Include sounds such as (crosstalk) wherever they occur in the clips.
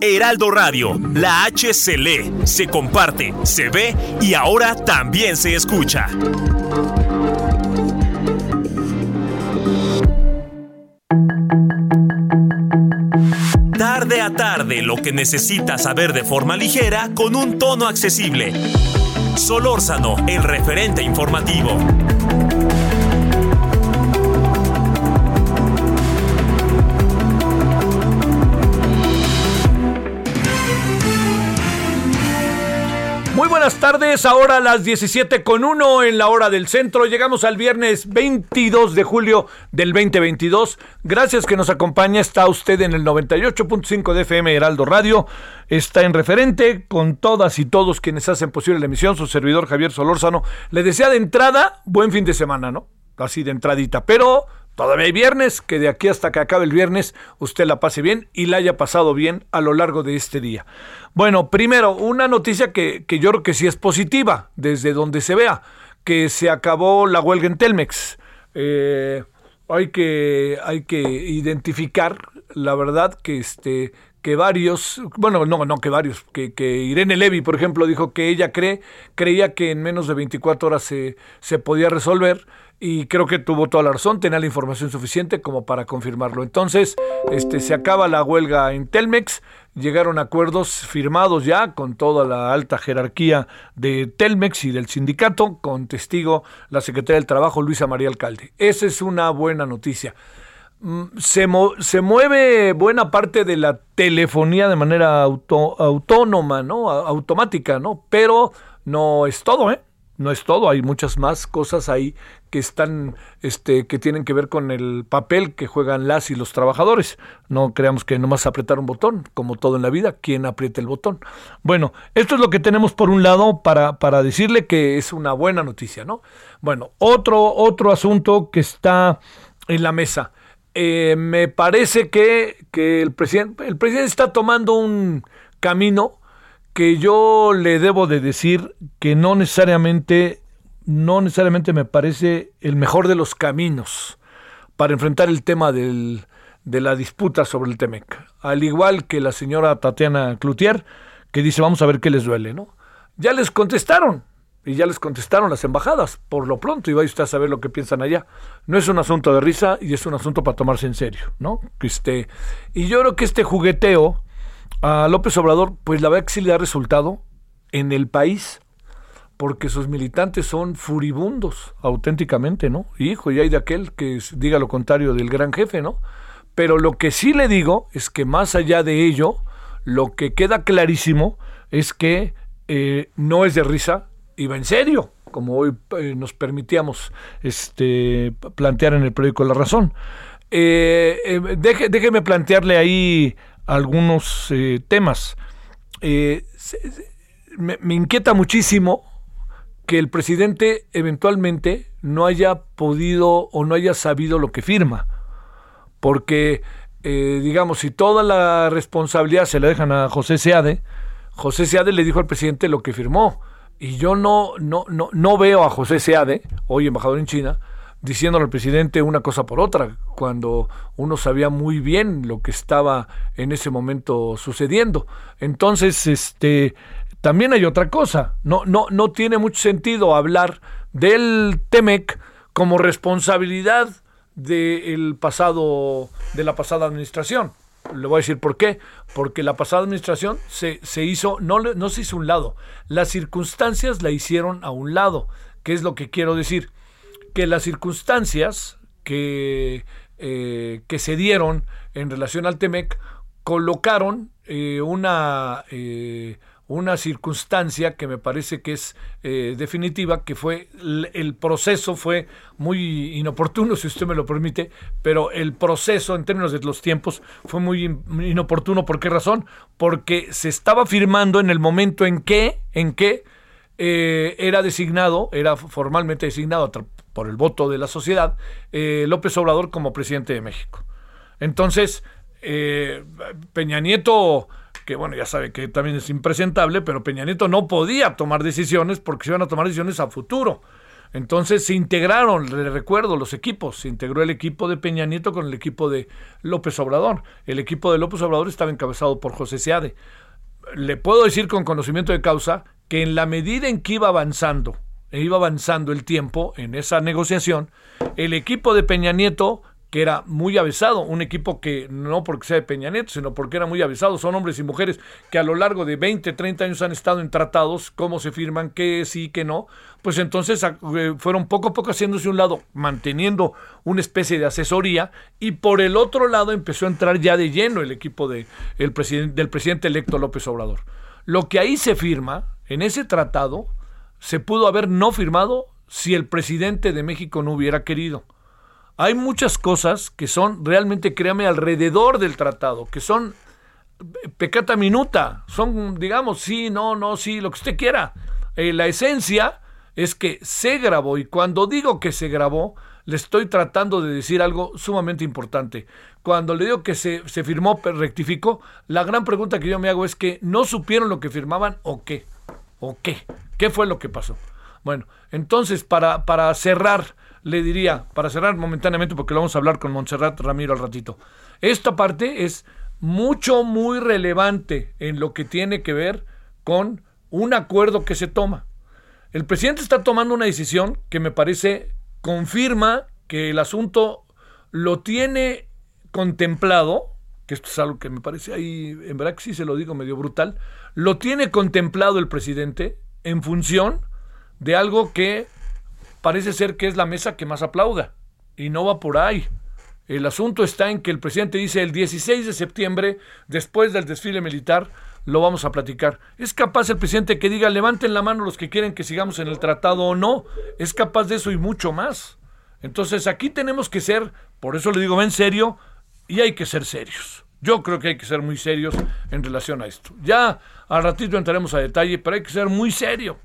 Heraldo Radio, la H se lee, se comparte, se ve y ahora también se escucha. Tarde a tarde, lo que necesitas saber de forma ligera con un tono accesible. Solórzano, el referente informativo. Muy buenas tardes, ahora las 17 con 1 en la hora del centro. Llegamos al viernes 22 de julio del 2022. Gracias que nos acompaña. Está usted en el 98.5 de FM Heraldo Radio. Está en referente con todas y todos quienes hacen posible la emisión. Su servidor Javier Solórzano. Le desea de entrada buen fin de semana, ¿no? Así de entradita. Pero Todavía hay viernes, que de aquí hasta que acabe el viernes usted la pase bien y la haya pasado bien a lo largo de este día. Bueno, primero, una noticia que, que yo creo que sí es positiva, desde donde se vea, que se acabó la huelga en Telmex. Eh, hay, que, hay que identificar, la verdad, que este que varios, bueno, no, no que varios, que, que Irene Levy, por ejemplo, dijo que ella cree, creía que en menos de 24 horas se, se podía resolver y creo que tuvo toda la razón, tenía la información suficiente como para confirmarlo. Entonces, este, se acaba la huelga en Telmex, llegaron acuerdos firmados ya con toda la alta jerarquía de Telmex y del sindicato, con testigo la secretaria del Trabajo, Luisa María Alcalde. Esa es una buena noticia. Mm, Se, mo- se mueve buena parte de la telefonía de manera auto- autónoma, ¿no? A- automática, ¿no? Pero no es todo, ¿eh? No es todo, hay muchas más cosas ahí que están, este, que tienen que ver con el papel que juegan las y los trabajadores. No creamos que nomás apretar un botón, como todo en la vida, ¿quién aprieta el botón? Bueno, esto es lo que tenemos por un lado para, para decirle que es una buena noticia, ¿no? Bueno, otro, otro asunto que está en la mesa. Eh, me parece que, que el, presidente, el presidente está tomando un camino que yo le debo de decir que no necesariamente, no necesariamente me parece el mejor de los caminos para enfrentar el tema del, de la disputa sobre el Temec. Al igual que la señora Tatiana Cloutier, que dice, vamos a ver qué les duele, ¿no? Ya les contestaron, y ya les contestaron las embajadas, por lo pronto, y vaya usted a saber lo que piensan allá. No es un asunto de risa y es un asunto para tomarse en serio, ¿no? Este, y yo creo que este jugueteo a López Obrador, pues la verdad que sí le da resultado en el país, porque sus militantes son furibundos, auténticamente, ¿no? Hijo, y hay de aquel que diga lo contrario del gran jefe, ¿no? Pero lo que sí le digo es que más allá de ello, lo que queda clarísimo es que eh, no es de risa y va en serio, como hoy eh, nos permitíamos este, plantear en el periódico La Razón. Eh, eh, déjeme plantearle ahí algunos eh, temas. Eh, me inquieta muchísimo que el presidente eventualmente no haya podido o no haya sabido lo que firma. Porque, eh, digamos, si toda la responsabilidad se la dejan a José Seade, José Seade le dijo al presidente lo que firmó. Y yo no, no, no, no veo a José Seade, hoy embajador en China, diciéndole al presidente una cosa por otra, cuando uno sabía muy bien lo que estaba en ese momento sucediendo. Entonces, este, también hay otra cosa. No, no, no tiene mucho sentido hablar del TEMEC como responsabilidad del pasado, de la pasada administración. Le voy a decir por qué. Porque la pasada administración se, se hizo, no, no se hizo un lado. Las circunstancias la hicieron a un lado. ¿Qué es lo que quiero decir? Que las circunstancias que, eh, que se dieron en relación al TEMEC colocaron eh, una, eh, una circunstancia que me parece que es definitiva, que fue el, proceso fue muy inoportuno, (laughs) si usted me lo permite, pero el proceso en términos de los tiempos fue muy inoportuno. ¿Por qué razón? Porque se estaba firmando en el momento en que, en que era designado, era formalmente designado por el voto de la sociedad, eh, López Obrador como presidente de México. Entonces, Peña Nieto que bueno, ya sabe que también es impresentable, pero Peña Nieto no podía tomar decisiones porque se iban a tomar decisiones a futuro. Entonces se integraron, le recuerdo, los equipos. Se integró el equipo de Peña Nieto con el equipo de López Obrador. El equipo de López Obrador estaba encabezado por José Seade. Le puedo decir con conocimiento de causa que en la medida en que iba avanzando, iba avanzando el tiempo en esa negociación, el equipo de Peña Nieto que era muy avisado, un equipo que no porque sea de Peña Nieto, sino porque era muy avisado, son hombres y mujeres que a lo largo de 20, 30 años han estado en tratados, cómo se firman, qué sí, qué no, pues entonces eh, fueron poco a poco haciéndose un lado, manteniendo una especie de asesoría, y por el otro lado empezó a entrar ya de lleno el equipo de, el del presidente electo López Obrador. Lo que ahí se firma, en ese tratado, se pudo haber no firmado si el presidente de México no hubiera querido hay muchas cosas que son realmente, créame, alrededor del tratado, que son pecata minuta, son, digamos, sí, no, no, sí, lo que usted quiera. Eh, la esencia es que se grabó y cuando digo que se grabó, le estoy tratando de decir algo sumamente importante. Cuando le digo que se, se firmó, rectificó, la gran pregunta que yo me hago es que no supieron lo que firmaban o qué, o qué, qué fue lo que pasó. Bueno, entonces, para, para cerrar, le diría, para cerrar momentáneamente, porque lo vamos a hablar con Montserrat Ramiro al ratito, esta parte es mucho, muy relevante en lo que tiene que ver con un acuerdo que se toma. El presidente está tomando una decisión que me parece confirma que el asunto lo tiene contemplado, que esto es algo que me parece ahí, en verdad que sí se lo digo medio brutal, lo tiene contemplado el presidente en función de algo que parece ser que es la mesa que más aplauda. Y no va por ahí. El asunto está en que el presidente dice el 16 de septiembre, después del desfile militar, lo vamos a platicar. ¿Es capaz el presidente que diga levanten la mano los que quieren que sigamos en el tratado o no? Es capaz de eso y mucho más. Entonces aquí tenemos que ser, por eso le digo, en serio, y hay que ser serios. Yo creo que hay que ser muy serios en relación a esto. Ya al ratito entraremos a detalle, pero hay que ser muy serio.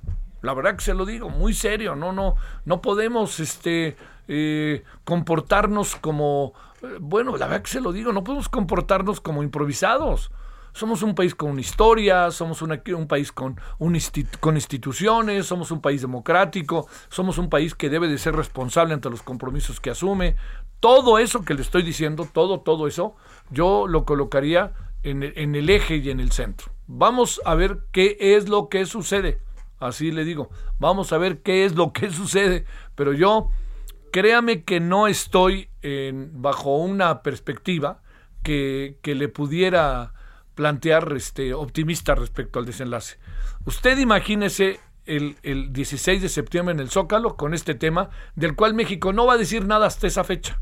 La verdad que se lo digo, muy serio. No, no, no podemos este, eh, comportarnos como, eh, bueno, la verdad que se lo digo, no podemos comportarnos como improvisados. Somos un país con una historia, somos un país con, un con instituciones, somos un país democrático, somos un país que debe de ser responsable ante los compromisos que asume. Todo eso que le estoy diciendo, todo, todo eso, yo lo colocaría en el eje y en el centro. Vamos a ver qué es lo que sucede. Así le digo, vamos a ver qué es lo que (laughs) sucede. Pero yo, créame que no estoy en, bajo una perspectiva que, le pudiera plantear este, optimista respecto al desenlace. Usted imagínese el, el 16 de septiembre en el Zócalo con este tema, del cual México no va a decir nada hasta esa fecha.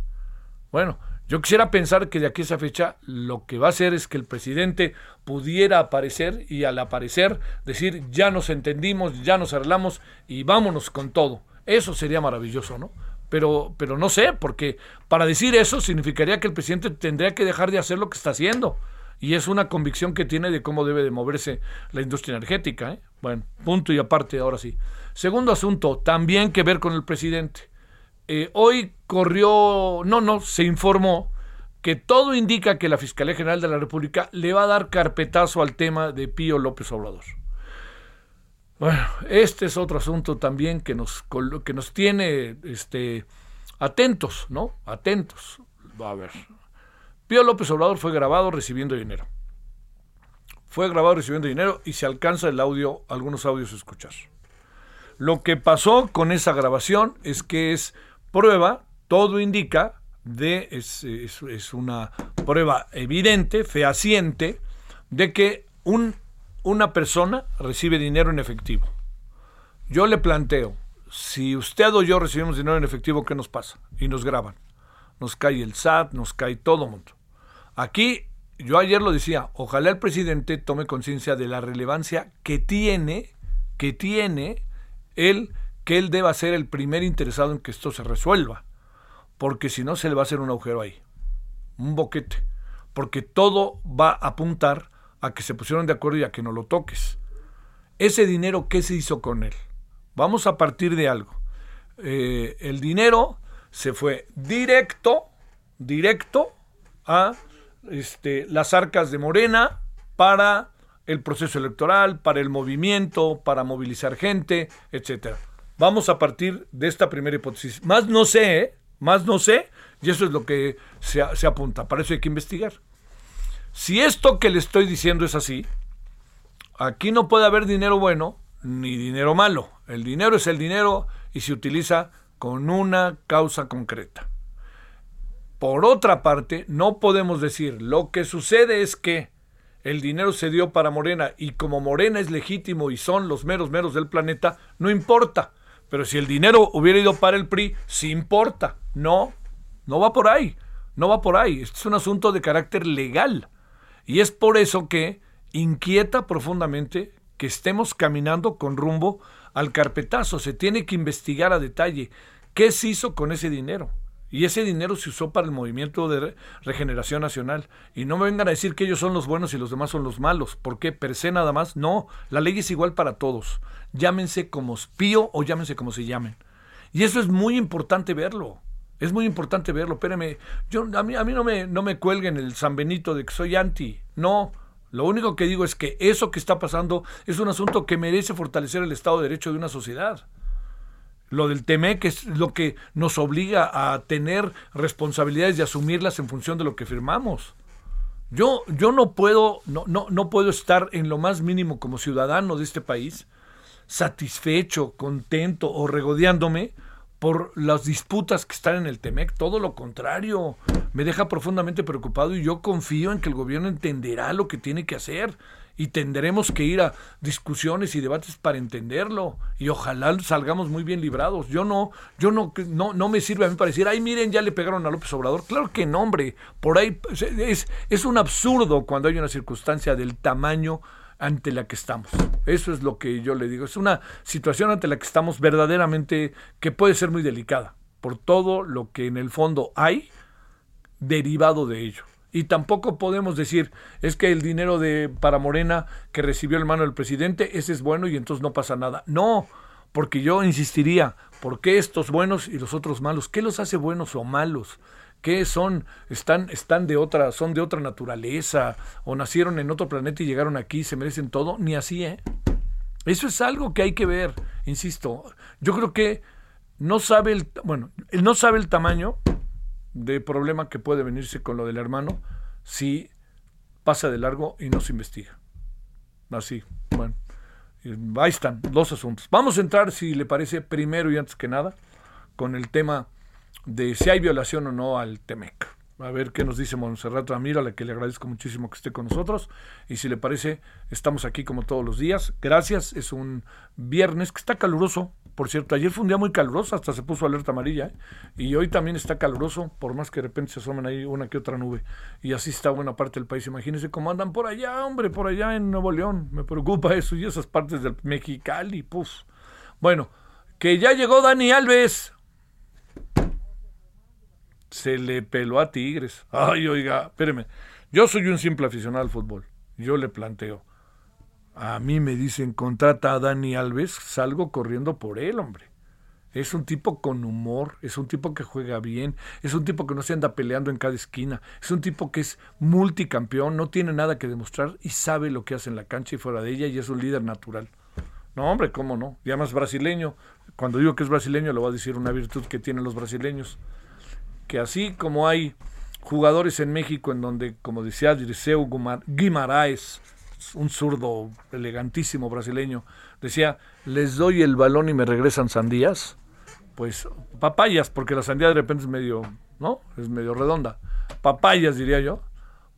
Bueno, yo quisiera pensar que de aquí a esa fecha lo que va a hacer es que el presidente pudiera aparecer y al aparecer decir ya nos entendimos, ya nos arreglamos y vámonos con todo. Eso sería maravilloso, ¿no? Pero, pero no sé, porque para decir eso significaría que el presidente tendría que dejar de hacer lo que está haciendo. Y es una convicción que tiene de cómo debe de moverse la industria energética. ¿eh? Bueno, punto y aparte, ahora sí. Segundo asunto, también que ver con el presidente. Eh, hoy corrió, no, no, se informó que todo indica que la Fiscalía General de la República le va a dar carpetazo al tema de Pío López Obrador. Bueno, este es otro asunto también que nos, que nos tiene este, atentos, ¿no? Atentos. A ver. Pío López Obrador fue grabado recibiendo dinero. Fue grabado recibiendo dinero y se alcanza el audio, algunos audios a escuchar. Lo que pasó con esa grabación es que es prueba, todo indica, de, es, es, una prueba evidente, fehaciente, de que un, una persona recibe dinero en efectivo. Yo le planteo, si usted o yo recibimos dinero en efectivo, ¿qué nos pasa? Y nos graban. Nos cae el SAT, nos cae todo mundo. Aquí yo ayer lo decía, ojalá el presidente tome conciencia de la relevancia que tiene, que tiene él, que él deba ser el primer interesado en que esto se resuelva, porque si no se le va a hacer un agujero ahí, un boquete, porque todo va a apuntar a que se pusieron de acuerdo y a que no lo toques. Ese dinero, ¿qué se hizo con él? Vamos a partir de algo. Eh, el dinero se fue directo, directo a este, las arcas de Morena para el proceso electoral, para el movimiento, para movilizar gente, etcétera. Vamos a partir de esta primera hipótesis. Más no sé, ¿eh? más no sé, y eso es lo que se, se apunta. Para eso hay que investigar. Si esto que le estoy diciendo es así, aquí no puede haber dinero bueno ni dinero malo. El dinero es el dinero y se utiliza con una causa concreta. Por otra parte, no podemos decir, lo que sucede es que el dinero se dio para Morena y como Morena es legítimo y son los meros meros del planeta, no importa. Pero si el dinero hubiera ido para el PRI, sí importa. No, no va por ahí. No va por ahí. Este es un asunto de carácter legal. Y es por eso que inquieta profundamente que estemos caminando con rumbo al carpetazo. Se tiene que investigar a detalle qué se hizo con ese dinero. Y ese dinero se usó para el movimiento de regeneración nacional. Y no me vengan a decir que ellos son los buenos y los demás son los malos. ¿Por qué? Per se nada más. No, la ley es igual para todos. Llámense como espío o llámense como se llamen. Y eso es muy importante verlo. Es muy importante verlo. Espérame, yo, a mí, a mí no, me, no me cuelguen el San Benito de que soy anti. No, lo único que digo es que eso que está pasando es un asunto que merece fortalecer el Estado de Derecho de una sociedad. Lo del TEMEC es lo que nos obliga a tener responsabilidades y asumirlas en función de lo que firmamos. Yo, yo no puedo, no, no, no puedo estar en lo más mínimo como ciudadano de este país satisfecho, contento o regodeándome por las disputas que están en el TEMEC, todo lo contrario, me deja profundamente preocupado y yo confío en que el gobierno entenderá lo que tiene que hacer y tendremos que ir a discusiones y debates para entenderlo y ojalá salgamos muy bien librados. Yo no, yo no, no, no me sirve a mí para decir, ay, miren, ya le pegaron a López Obrador. Claro que no, hombre, por ahí es, es un absurdo cuando hay una circunstancia del tamaño ante la que estamos. Eso es lo que yo le digo. Es una situación ante la que estamos verdaderamente que puede ser muy delicada por todo lo que en el fondo hay derivado de ello. Y tampoco podemos decir, es que el dinero de para Morena que recibió el mano del presidente, ese es bueno y entonces no pasa nada. No, porque yo insistiría, ¿por qué estos buenos y los otros malos? ¿Qué los hace buenos o malos? ¿Qué son? Están, están de otra, son de otra naturaleza, o nacieron en otro planeta y llegaron aquí, se merecen todo, ni así, ¿eh? Eso es algo que hay que ver, insisto. Yo creo que no sabe el, bueno, no sabe el tamaño de problema que puede venirse con lo del hermano si pasa de largo y no se investiga. Así, bueno. Ahí están, dos asuntos. Vamos a entrar, si le parece, primero y antes que nada, con el tema de si hay violación o no al TEMEC. A ver qué nos dice Monserrat Ramiro, a la que le agradezco muchísimo que esté con nosotros. Y si le parece, estamos aquí como todos los días. Gracias, es un viernes que está caluroso. Por cierto, ayer fue un día muy caluroso, hasta se puso alerta amarilla. ¿eh? Y hoy también está caluroso, por más que de repente se asomen ahí una que otra nube. Y así está buena parte del país. Imagínense cómo andan por allá, hombre, por allá en Nuevo León. Me preocupa (laughs) eso y esas partes del Mexicali, pues. Bueno, que ya llegó Dani Alves se le peló a Tigres. Ay, oiga, espéreme. Yo soy un simple aficionado al fútbol. Yo le planteo. A mí me dicen, contrata a Dani Alves, salgo corriendo por él, hombre. Es un tipo con humor, es un tipo que juega bien, es un tipo que no se anda peleando en cada esquina, es un tipo que es multicampeón, no tiene nada que demostrar y sabe lo que hace en la cancha y fuera de ella y es un líder natural. No, hombre, ¿cómo no? Y además brasileño. Cuando digo que es brasileño, le voy a decir una virtud que tienen los brasileños que así como hay jugadores en México en donde, como decía Dirceu Guimaraes, un zurdo elegantísimo brasileño, decía, les doy el balón y me regresan sandías, pues papayas, porque la sandía de repente es medio, ¿no? Es medio redonda. Papayas, diría yo.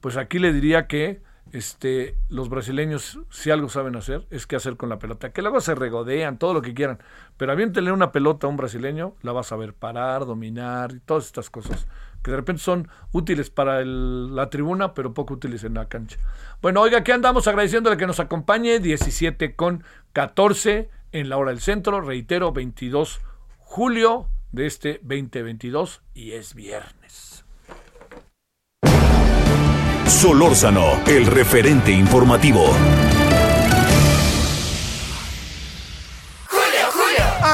Pues aquí le diría que este, los brasileños, si algo saben hacer, es qué hacer con la pelota. Que luego se regodean, todo lo que quieran. Pero tener una pelota a un brasileño, la vas a ver parar, dominar y todas estas cosas que de repente son útiles para la tribuna, pero poco útiles en la cancha. Bueno, oiga, aquí andamos agradeciéndole que nos acompañe, 17 con 14 en la hora del centro, reitero, 22 julio de este 2022 y es viernes. Solórzano, el referente informativo.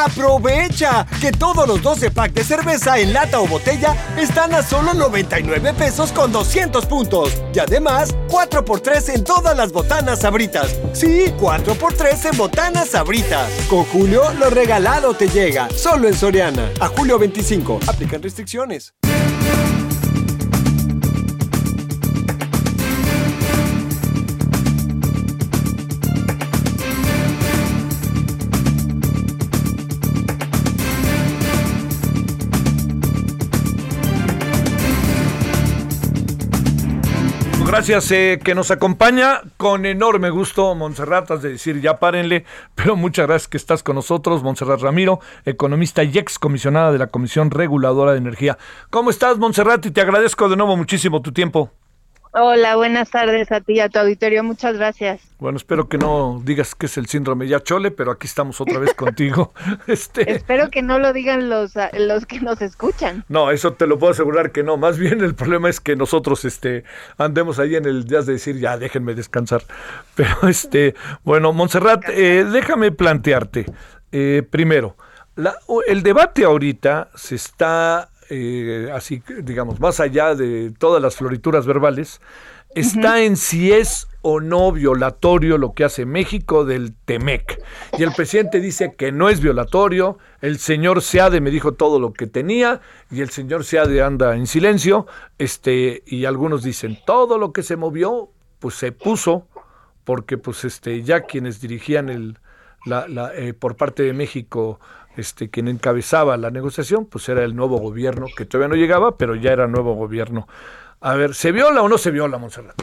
¡Aprovecha! Que todos los 12 packs de cerveza en lata o botella están a solo 99 pesos con 200 puntos. Y además, 4x3 en todas las botanas sabritas. Sí, 4x3 en botanas sabritas. Con Julio, lo regalado te llega. Solo en Soriana. A julio 25. Aplican restricciones. Gracias eh, que nos acompaña con enorme gusto, Montserrat, has de decir ya párenle, (laughs) pero muchas gracias que estás con nosotros, Montserrat Ramiro, economista y ex comisionada de la Comisión Reguladora de Energía. ¿Cómo estás, Montserrat? Y te agradezco de nuevo muchísimo tu tiempo. Hola, buenas tardes a ti y a tu auditorio. Muchas gracias. Bueno, espero que no digas que es el síndrome ya chole, pero aquí estamos otra vez contigo. (laughs) Este... Espero que no lo digan los, los que nos escuchan. No, eso te lo puedo asegurar que no. Más bien el problema es que nosotros este, andemos ahí en el día de decir, ya déjenme descansar. (laughs) Pero este, bueno, Montserrat, eh, déjame plantearte. Eh, primero, la, el debate ahorita se está eh, así digamos, más allá de todas las florituras verbales, está en si es o no violatorio lo que hace México del TEMEC. Y el presidente dice que no es violatorio, el señor Seade me dijo todo lo que tenía y el señor Seade anda en silencio, este, y algunos dicen todo lo que se movió, pues se puso, porque pues este, ya quienes dirigían el, la, la, eh, por parte de México este, quien encabezaba la negociación, pues era el nuevo gobierno, que todavía no llegaba, pero ya era nuevo gobierno. A ver, ¿se viola o no se viola, Monserrat?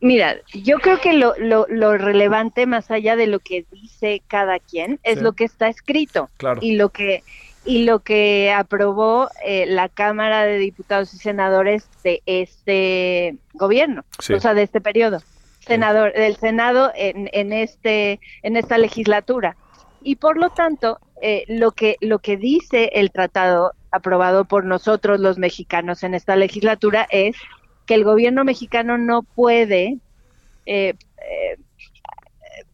Mira, yo creo que lo, lo, relevante, más allá de lo que dice cada quien, es lo que está escrito claro. y lo que y lo que aprobó eh, la Cámara de Diputados y Senadores de este gobierno, o sea, de este periodo, senador del Senado en, en este en esta legislatura y por lo tanto eh, lo que lo que dice el tratado aprobado por nosotros los mexicanos en esta legislatura es que el gobierno mexicano no puede eh, eh,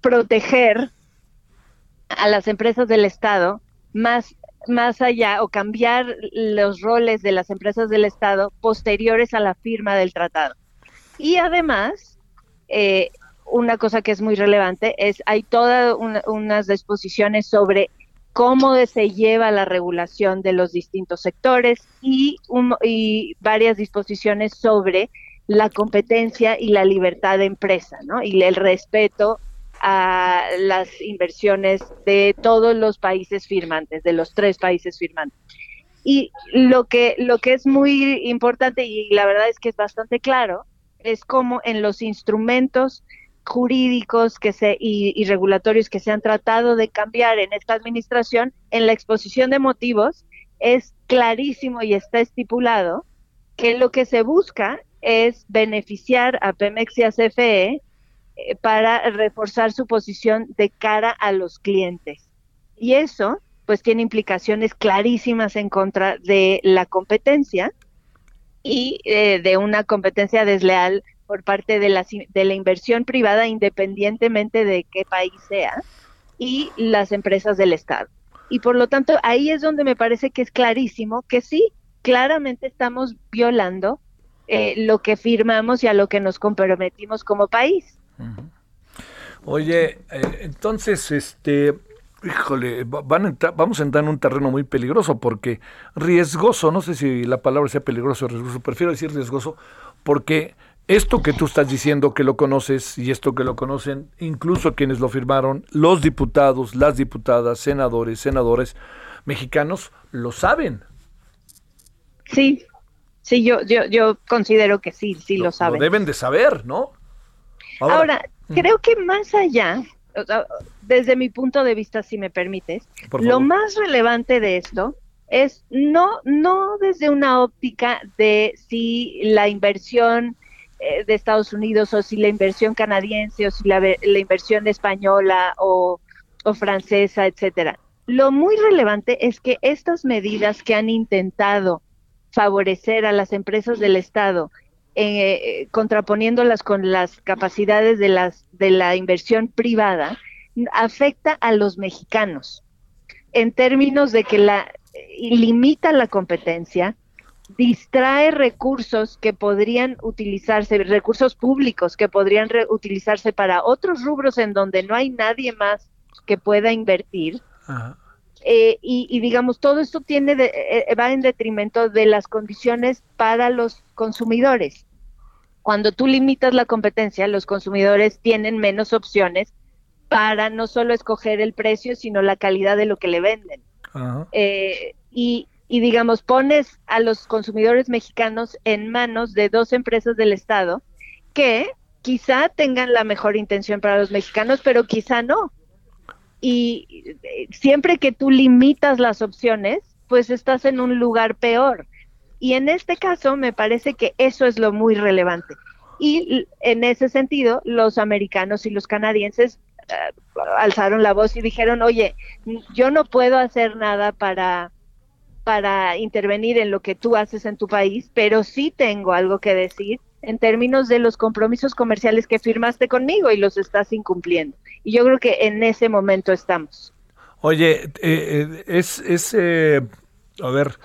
proteger a las empresas del Estado más más allá o cambiar los roles de las empresas del Estado posteriores a la firma del tratado. Y además, eh, una cosa que es muy relevante es hay todas unas disposiciones sobre cómo se lleva la regulación de los distintos sectores y, varias disposiciones sobre la competencia y la libertad de empresa, ¿no? Y el respeto a las inversiones de todos los países firmantes, de los tres países firmantes. Y lo que, lo que es muy importante y la verdad es que es bastante claro, es cómo en los instrumentos jurídicos que se, y, regulatorios que se han tratado de cambiar en esta administración, en la exposición de motivos es clarísimo y está estipulado que lo que se busca es beneficiar a Pemex y a CFE eh, para reforzar su posición de cara a los clientes. Y eso pues tiene implicaciones clarísimas en contra de la competencia y eh, de una competencia desleal por parte de la, de la inversión privada independientemente de qué país sea y las empresas del Estado. Y por lo tanto, ahí es donde me parece que es clarísimo que sí, claramente estamos violando eh, lo que firmamos y a lo que nos comprometimos como país. Oye, eh, entonces, este, híjole, van vamos a entrar en un terreno muy peligroso porque riesgoso, no sé si la palabra sea peligroso o riesgoso, prefiero decir riesgoso porque esto que tú estás diciendo que lo conoces y esto que lo conocen, incluso quienes lo firmaron, los diputados, las diputadas, senadores, senadores mexicanos, lo saben. Sí, sí, yo, yo, yo considero que sí, sí lo, saben. Lo deben de saber, ¿no? Ahora, creo que más allá, desde mi punto de vista, si me permites, lo más relevante de esto es no, no desde una óptica de si la inversión eh, de Estados Unidos o si la inversión canadiense o si la, la inversión española o, o francesa, etcétera. Lo muy relevante es que estas medidas que han intentado favorecer a las empresas del Estado, eh, contraponiéndolas con las capacidades de, las, de la inversión privada, afecta a los mexicanos en términos de que la limita la competencia, distrae recursos que podrían utilizarse, recursos públicos que podrían utilizarse para otros rubros en donde no hay nadie más que pueda invertir. Eh, y, digamos, todo esto tiene eh, eh, va en detrimento de las condiciones para los consumidores. Cuando tú limitas la competencia, los consumidores tienen menos opciones para no solo escoger el precio, sino la calidad de lo que le venden. y, y digamos, pones a los consumidores mexicanos en manos de dos empresas del Estado que quizá tengan la mejor intención para los mexicanos, pero quizá no y eh, siempre que tú limitas las opciones, pues estás en un lugar peor. Y en este caso me parece que eso es lo muy relevante. Y en ese sentido, los americanos y los canadienses eh, alzaron la voz y dijeron, oye, yo no puedo hacer nada para, para intervenir en lo que tú haces en tu país, pero sí tengo algo que decir en términos de los compromisos comerciales que firmaste conmigo y los estás incumpliendo. Y yo creo que en ese momento estamos. Oye, eh, eh, es, es eh, a ver,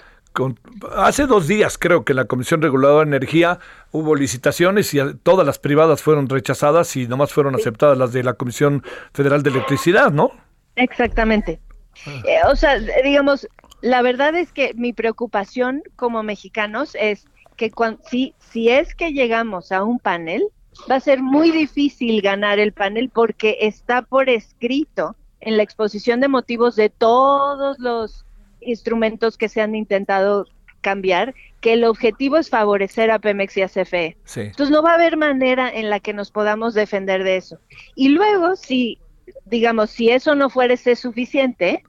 hace dos días creo que la Comisión Reguladora de Energía hubo licitaciones y todas las privadas fueron rechazadas y nomás fueron aceptadas las de la Comisión Federal de Electricidad, ¿no? Exactamente. Ah. o sea, digamos, la verdad es que mi preocupación como mexicanos es que si, si es que llegamos a un panel, va a ser muy difícil ganar el panel porque está por escrito en la exposición de motivos de todos los instrumentos que se han intentado cambiar, que el objetivo es favorecer a Pemex y a CFE. Entonces no va a haber manera en la que nos podamos defender de eso. Y luego, si, digamos, si eso no fuese suficiente,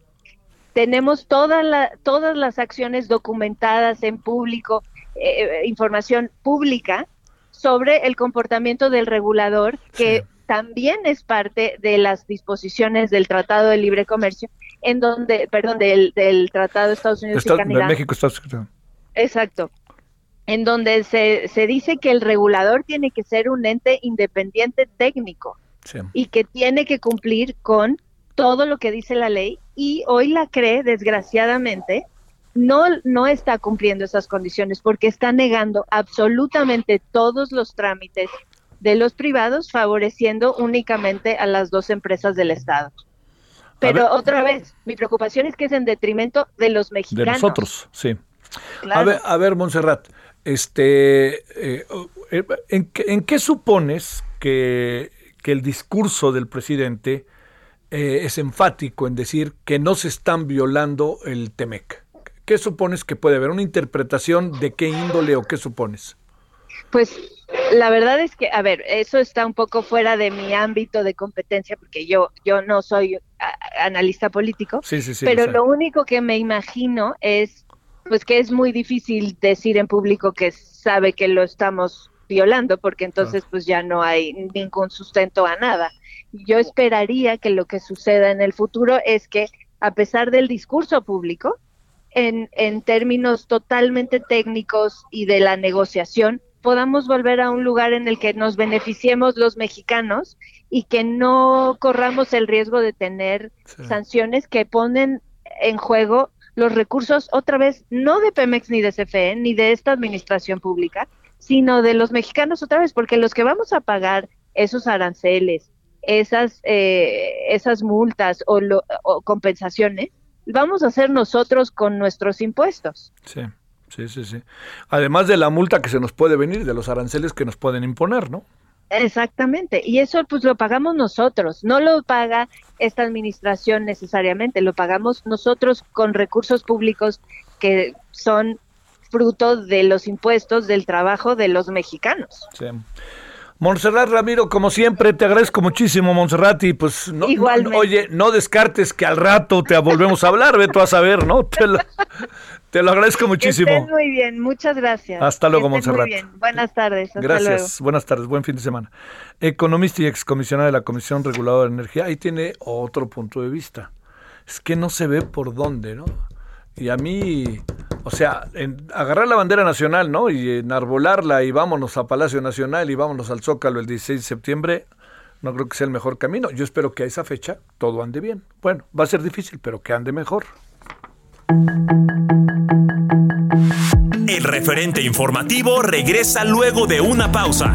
tenemos toda la, todas las acciones documentadas en público, eh, información pública sobre el comportamiento del regulador, que también es parte de las disposiciones del Tratado de Libre Comercio, en donde, perdón, del, del Tratado de Estados Unidos y Canadá. México, Estados Unidos. Exacto. En donde se, se dice que el regulador tiene que ser un ente independiente técnico y que tiene que cumplir con todo lo que dice la ley y hoy la cree, desgraciadamente, no, no está cumpliendo esas condiciones porque está negando absolutamente todos los trámites de los privados, favoreciendo únicamente a las dos empresas del Estado. Pero otra vez, mi preocupación es que es en detrimento de los mexicanos. De nosotros, sí. A ver, a ver, Montserrat, este, eh, eh, ¿en, qué, supones que, el discurso del presidente eh, es enfático en decir que no se están violando el TEMEC? ¿Qué supones que puede haber? ¿Una interpretación de qué índole o qué supones? Pues la verdad es que, a ver, eso está un poco fuera de mi ámbito de competencia porque yo, yo no soy analista político, sí, sí, sí, pero lo único que me imagino es, pues que es muy difícil decir en público que sabe que lo estamos violando porque entonces pues ya no hay ningún sustento a nada. Yo esperaría que lo que suceda en el futuro es que a pesar del discurso público, en, en términos totalmente técnicos y de la negociación, podamos volver a un lugar en el que nos beneficiemos los mexicanos y que no corramos el riesgo de tener sanciones que ponen en juego los recursos, otra vez, no de Pemex ni de CFE, ni de esta administración pública, sino de los mexicanos otra vez, porque los que vamos a pagar esos aranceles, esas, eh, esas multas o, o compensaciones, vamos a hacer nosotros con nuestros impuestos. Sí, sí, sí, sí. Además de la multa que se nos puede venir, de los aranceles que nos pueden imponer, ¿no? Exactamente, y eso pues lo pagamos nosotros, no lo paga esta administración necesariamente, lo pagamos nosotros con recursos públicos que son fruto de los impuestos del trabajo de los mexicanos. Sí. Montserrat Ramiro, como siempre, te agradezco muchísimo, Montserrat, y pues no, no, oye, no descartes que al rato te volvemos a hablar, ve tú a saber, ¿no? (laughs) Te lo, te lo agradezco muchísimo. muy bien, muchas gracias. Hasta luego, bien. Buenas tardes. gracias, buenas tardes, buen fin de semana. Economista y excomisionada de la Comisión Reguladora de Energía, ahí tiene otro punto de vista. Es que no se ve por dónde, ¿no? Y a mí, o sea, en agarrar la bandera nacional, ¿no? Y enarbolarla y vámonos a Palacio Nacional y vámonos al Zócalo el 16 de septiembre, no creo que sea el mejor camino. Yo espero que a esa fecha todo ande bien. Bueno, va a ser difícil, pero que ande mejor. El referente informativo regresa luego de una pausa.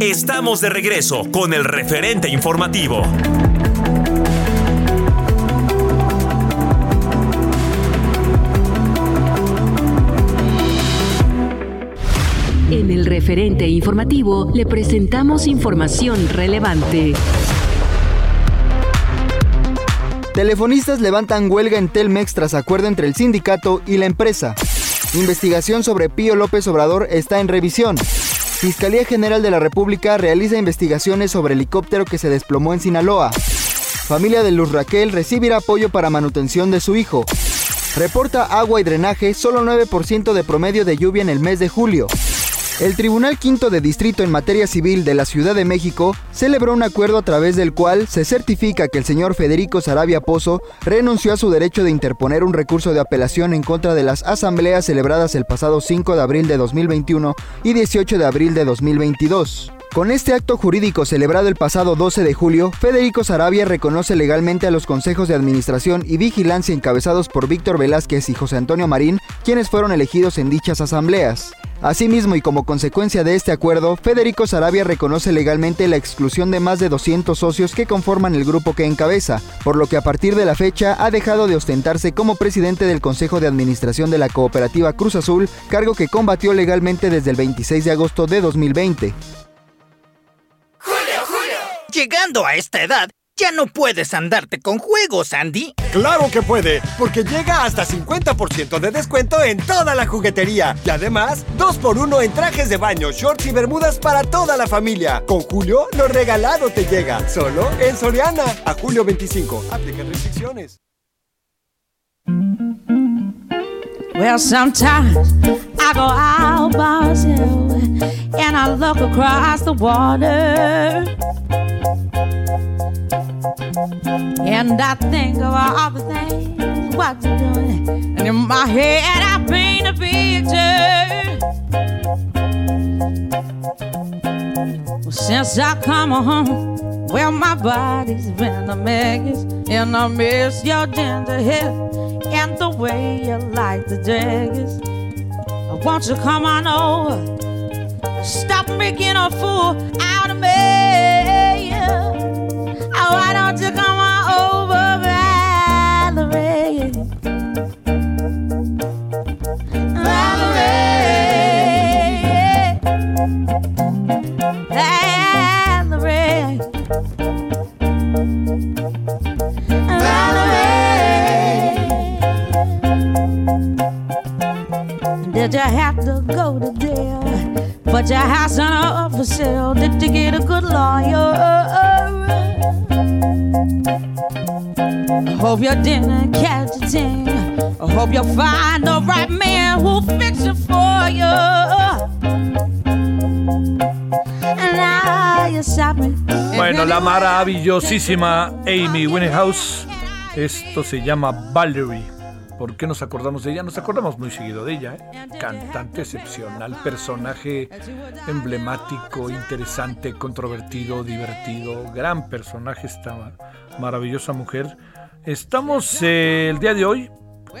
Estamos de regreso con el referente informativo. En el referente informativo le presentamos información relevante. Telefonistas levantan huelga en Telmex tras acuerdo entre el sindicato y la empresa. Investigación sobre Pío López Obrador está en revisión. Fiscalía General de la República realiza investigaciones sobre helicóptero que se desplomó en Sinaloa. Familia de Luz Raquel recibirá apoyo para manutención de su hijo. Reporta agua y drenaje, solo 9% de promedio de lluvia en el mes de julio. El Tribunal Quinto de Distrito en Materia Civil de la Ciudad de México celebró un acuerdo a través del cual se certifica que el señor Federico Sarabia Pozo renunció a su derecho de interponer un recurso de apelación en contra de las asambleas celebradas el pasado 5 de abril de 2021 y 18 de abril de 2022. Con este acto jurídico celebrado el pasado 12 de julio, Federico Sarabia reconoce legalmente a los consejos de administración y vigilancia encabezados por Víctor Velázquez y José Antonio Marín, quienes fueron elegidos en dichas asambleas. Asimismo y como consecuencia de este acuerdo, Federico Sarabia reconoce legalmente la exclusión de más de 200 socios que conforman el grupo que encabeza, por lo que a partir de la fecha ha dejado de ostentarse como presidente del Consejo de Administración de la Cooperativa Cruz Azul, cargo que combatió legalmente desde el 26 de agosto de 2020. Llegando a esta edad, ya no puedes andarte con juegos, Andy. Claro que puede, porque llega hasta 50% de descuento en toda la juguetería. Y además, 2x1 en trajes de baño, shorts y bermudas para toda la familia. Con Julio, lo regalado te llega. Solo en Soriana. A julio 25. Aplica restricciones. Well, sometimes I go out and I look across the water. And I think of all the things what you're doing. And in my head, I paint a picture. Since I come home, well, my body's been a mess. And I miss your ginger hair and the way you like the daggers. Won't you come on over? Stop making a fool out of me. Oh, why don't you come on over, Valerie? Valerie. Valerie. Did you have to go to jail? Put your house on up for sale. Did you get a good lawyer? I hope you didn't catch a thing. I hope you find the right man who'll fix it for you. Bueno, la maravillosísima Amy Winehouse. Esto se llama Valerie. ¿Por qué nos acordamos de ella? Nos acordamos muy seguido de ella. ¿eh? Cantante excepcional, personaje emblemático, interesante, controvertido, divertido. Gran personaje esta maravillosa mujer. Estamos eh, el día de hoy,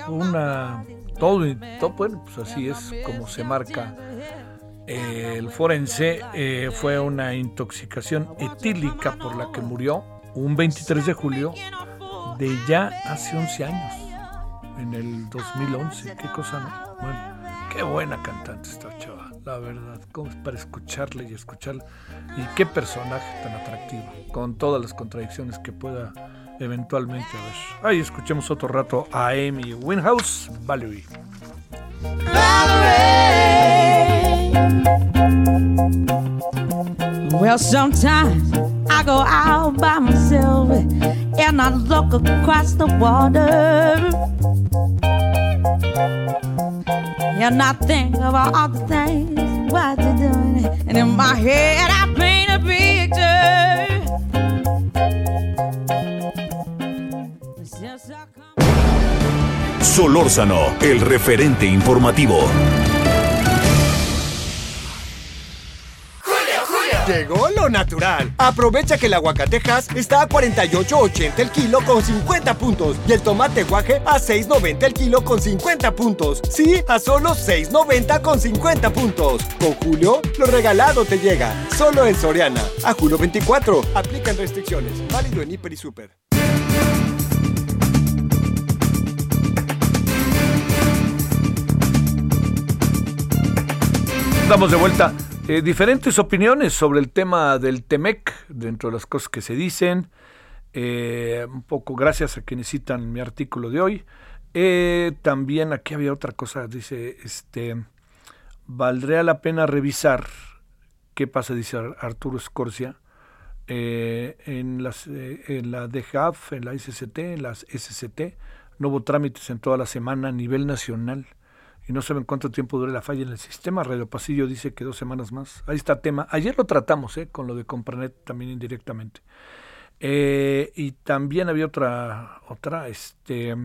una. Todo, todo, bueno, pues así es como se marca eh, el forense. eh, fue una intoxicación etílica por la que murió un 23 de julio de ya hace 11 años, en el 2011. Qué cosa, ¿no? Bueno, qué buena cantante esta chava, la verdad. Como para escucharle y escucharla. Y qué personaje tan atractivo, con todas las contradicciones que pueda eventualmente haber. Ahí escuchemos otro rato a Amy Winehouse, Valerie. Well, sometimes I go out by myself and I look across the water. And I think about all the things what you're doing. And in my head, I paint a picture. Solórzano, el referente informativo. Llegó lo natural. Aprovecha que el aguacatejas está a 48.80 el kilo con 50 puntos y el tomate guaje a 6.90 el kilo con 50 puntos. Sí, a solo 6.90 con 50 puntos. Con Julio, lo regalado te llega. Solo en Soriana. A julio 24. Aplican restricciones. Válido en Hiper y Super. Damos de vuelta eh, diferentes opiniones sobre el tema del Temec, dentro de las cosas que se dicen. Eh, un poco gracias a quienes citan mi artículo de hoy. Eh, también aquí había otra cosa, dice, este, valdría la pena revisar qué pasa, dice Ar- Arturo Escorcia, eh, en, las, en la DGAF, en la SCT, en las SCT, no hubo trámites en toda la semana a nivel nacional y no saben cuánto tiempo dure la falla en el sistema. Radio Pasillo dice que dos semanas más. Ahí está tema. Ayer lo tratamos, ¿eh? con lo de Compranet también indirectamente. Eh, y también había otra, otra, este,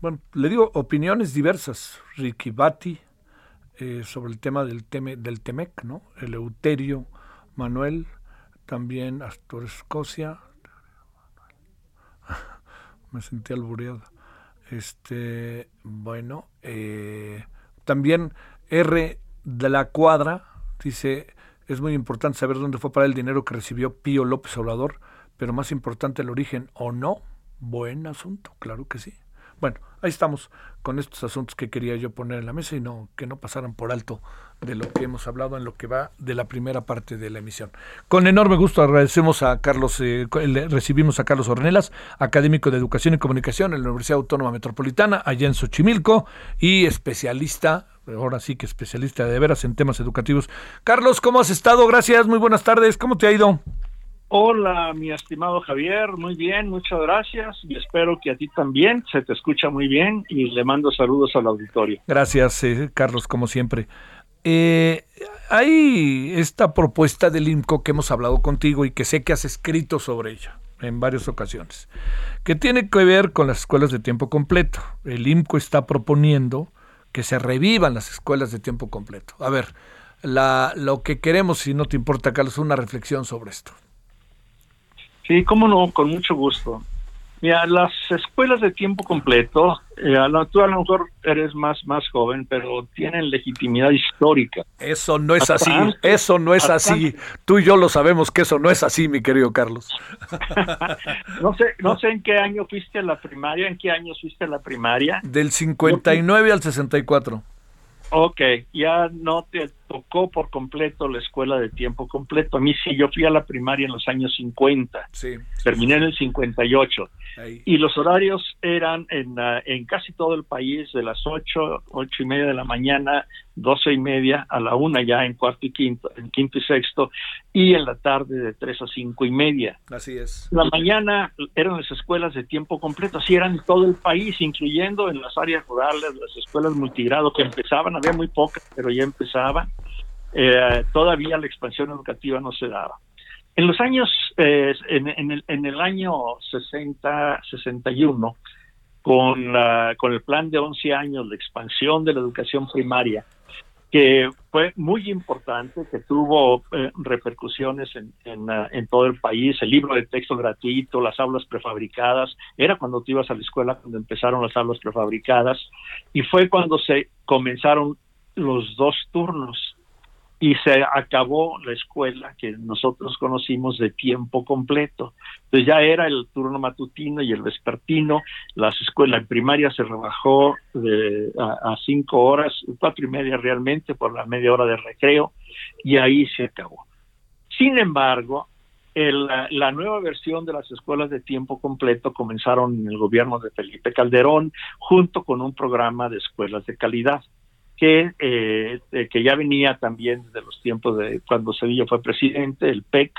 bueno, le digo opiniones diversas. Ricky Bati eh, sobre el tema del, teme, del Temec, ¿no? Eleuterio Manuel, también Astor Escocia. (laughs) Me sentí albureado. Este, bueno, eh, también R de la Cuadra dice, es muy importante saber dónde fue para el dinero que recibió Pío López Obrador, pero más importante el origen o no. Buen asunto, claro que sí. Bueno, ahí estamos con estos asuntos que quería yo poner en la mesa y no que no pasaran por alto de lo que hemos hablado en lo que va de la primera parte de la emisión. Con enorme gusto agradecemos a Carlos, eh, le recibimos a Carlos Ornelas, académico de Educación y Comunicación en la Universidad Autónoma Metropolitana, allá en Xochimilco, y especialista, ahora sí que especialista de veras en temas educativos. Carlos, ¿cómo has estado? Gracias, muy buenas tardes, ¿cómo te ha ido? Hola, mi estimado Javier, muy bien, muchas gracias y espero que a ti también se te escucha muy bien y le mando saludos al auditorio. Gracias, eh, Carlos, como siempre. Eh, hay esta propuesta del IMCO que hemos hablado contigo y que sé que has escrito sobre ella en varias ocasiones, que tiene que ver con las escuelas de tiempo completo. El IMCO está proponiendo que se revivan las escuelas de tiempo completo. A ver, la, lo que queremos, si no te importa, Carlos, una reflexión sobre esto. Sí, cómo no, con mucho gusto. Mira, las escuelas de tiempo completo, eh, tú a lo mejor eres más, más joven, pero tienen legitimidad histórica. Eso no es así, eso no es así. Tú y yo lo sabemos que eso no es así, mi querido Carlos. (laughs) No sé, no sé en qué año fuiste a la primaria, en qué año fuiste a la primaria. Del 59 al 64. Ok, ya no te, tocó por completo la escuela de tiempo completo. A mí sí, yo fui a la primaria en los años 50, Sí. terminé en el 58. Ahí. Y los horarios eran en, ah, en casi todo el país de las 8, 8 y media de la mañana, 12 y media a la una ya en cuarto y quinto, en quinto y sexto, y en la tarde de 3 a 5 y media. Así es. La mañana eran las escuelas de tiempo completo, así eran en todo el país, incluyendo en las áreas rurales, las escuelas multigrado que empezaban, había muy pocas, pero ya empezaban. Eh, todavía la expansión educativa no se daba. En los años, eh, en, el, en el año 60, 61, con, la- con el plan de 11 años de expansión de la educación primaria, que fue muy importante, que tuvo eh, repercusiones en, en, ah, en todo el país, el libro de texto gratuito, las aulas prefabricadas, era cuando tú ibas a la escuela cuando empezaron las aulas prefabricadas, y fue cuando se comenzaron los dos turnos y se acabó la escuela que nosotros conocimos de tiempo completo. Entonces ya era el turno matutino y el vespertino, las escuelas en primaria se rebajó de, a, cinco horas, cuatro y media realmente por la media hora de recreo y ahí se acabó. Sin embargo, la nueva versión de las escuelas de tiempo completo comenzaron en el gobierno de Felipe Calderón junto con un programa de escuelas de calidad que, eh, que ya venía también desde los tiempos de cuando Sevilla fue presidente, el PEC,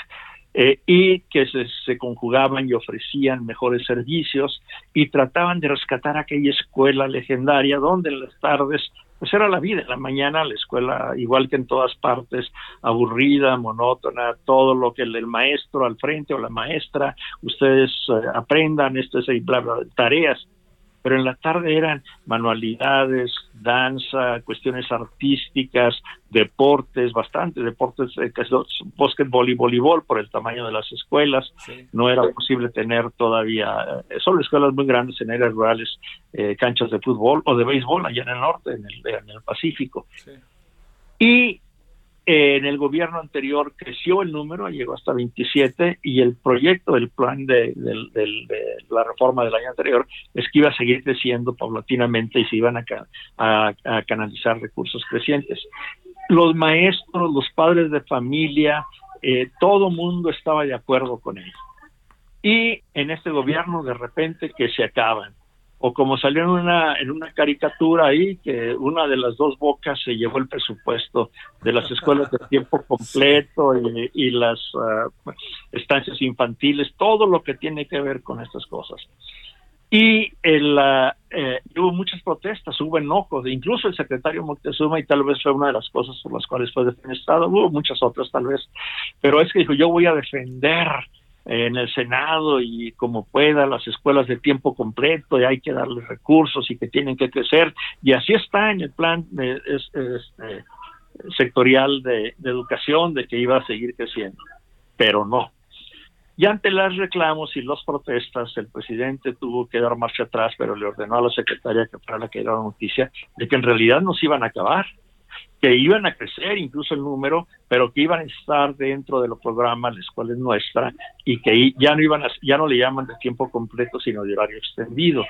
eh, y que se, conjugaban y ofrecían mejores servicios y trataban de rescatar aquella escuela legendaria donde en las tardes pues era la vida, en la mañana la escuela, igual que en todas partes, aburrida, monótona, todo lo que el, maestro al frente o la maestra, ustedes eh, aprendan, esto es bla, bla, tareas, pero en la tarde eran manualidades, danza, cuestiones artísticas, deportes, bastante deportes, eh, básquetbol y voleibol por el tamaño de las escuelas. No era posible tener todavía, eh, solo escuelas muy grandes en áreas rurales, eh, canchas de fútbol o de béisbol allá en el norte, en el, en el Pacífico. Y en el gobierno anterior creció el número, llegó hasta 27 y el proyecto del plan de, del- del- de la reforma del año anterior es que iba a seguir creciendo paulatinamente y se iban a canalizar recursos crecientes. Los maestros, los padres de familia, eh, todo mundo estaba de acuerdo con ello. Y en este gobierno de repente que se acaban o como salió en una en una caricatura ahí que una de las dos bocas se llevó el presupuesto de las escuelas de tiempo (laughs) completo y, y las ah, estancias infantiles todo lo que tiene que ver con estas cosas. Y el, ah, eh, hubo muchas protestas, hubo enojos, incluso el secretario Moctezuma, y tal vez fue una de las cosas por las cuales fue defenestrado, hubo muchas otras tal vez, pero es que dijo, yo voy a defender en el Senado y como pueda las escuelas de tiempo completo y hay que darles recursos y que tienen que crecer, y así está en el plan de, es- es- eh, sectorial de, educación de que iba a seguir creciendo, pero no. Y ante los reclamos y las protestas, el presidente tuvo que dar marcha atrás, pero le ordenó a la secretaria que fuera la que diera la noticia de que en realidad no se iban a acabar, que iban a crecer incluso el número, pero que iban a estar dentro de los programas, la escuela es nuestra, y que ya no iban a, ya no le llaman de tiempo completo, sino de horario extendido.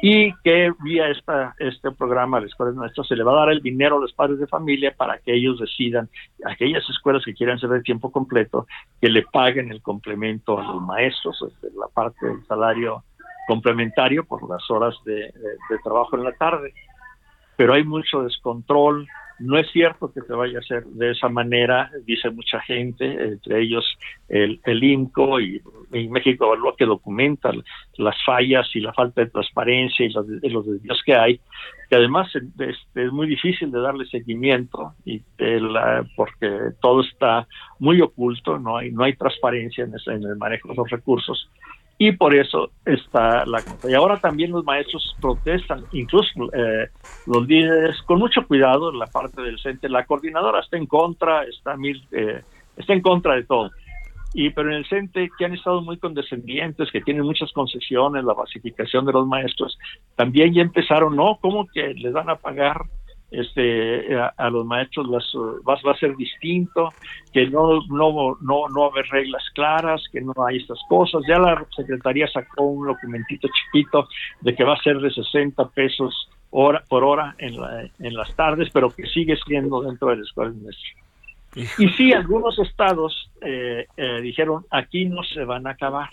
Y que vía esta, este programa, la escuela es nuestra, se le va a dar el dinero a los padres de familia para que ellos decidan, aquellas escuelas que quieran ser de tiempo completo, que le paguen el complemento a los maestros, la parte del salario complementario por las horas de trabajo en la tarde. Pero hay mucho descontrol, no es cierto que se vaya a hacer de esa manera, dice mucha gente, entre ellos el, el INCO y, y México Evalúa que documenta las fallas y la falta de transparencia y los, los desvíos que hay, que además es, es muy difícil de darle seguimiento y porque todo está muy oculto, no hay, no hay transparencia en el manejo de los recursos y por eso está la cosa. Y ahora también los maestros protestan, incluso eh, los líderes, con mucho cuidado, la parte del CENTE, la coordinadora está en contra, está, mil, eh, en contra de todo. Y pero en el CENTE, que han estado muy condescendientes, que tienen muchas concesiones, la basificación de los maestros, también ya empezaron, ¿no? ¿Cómo que les van a pagar este a, a los maestros las uh, va, va a ser distinto que no no no no va a haber reglas claras que no hay estas cosas ya la secretaría sacó un documentito chiquito de que va a ser de 60 pesos hora por hora en, en las tardes, pero que sigue siendo dentro de la escuela nuestra. Y sí, algunos estados eh, eh, dijeron, aquí no se van a acabar.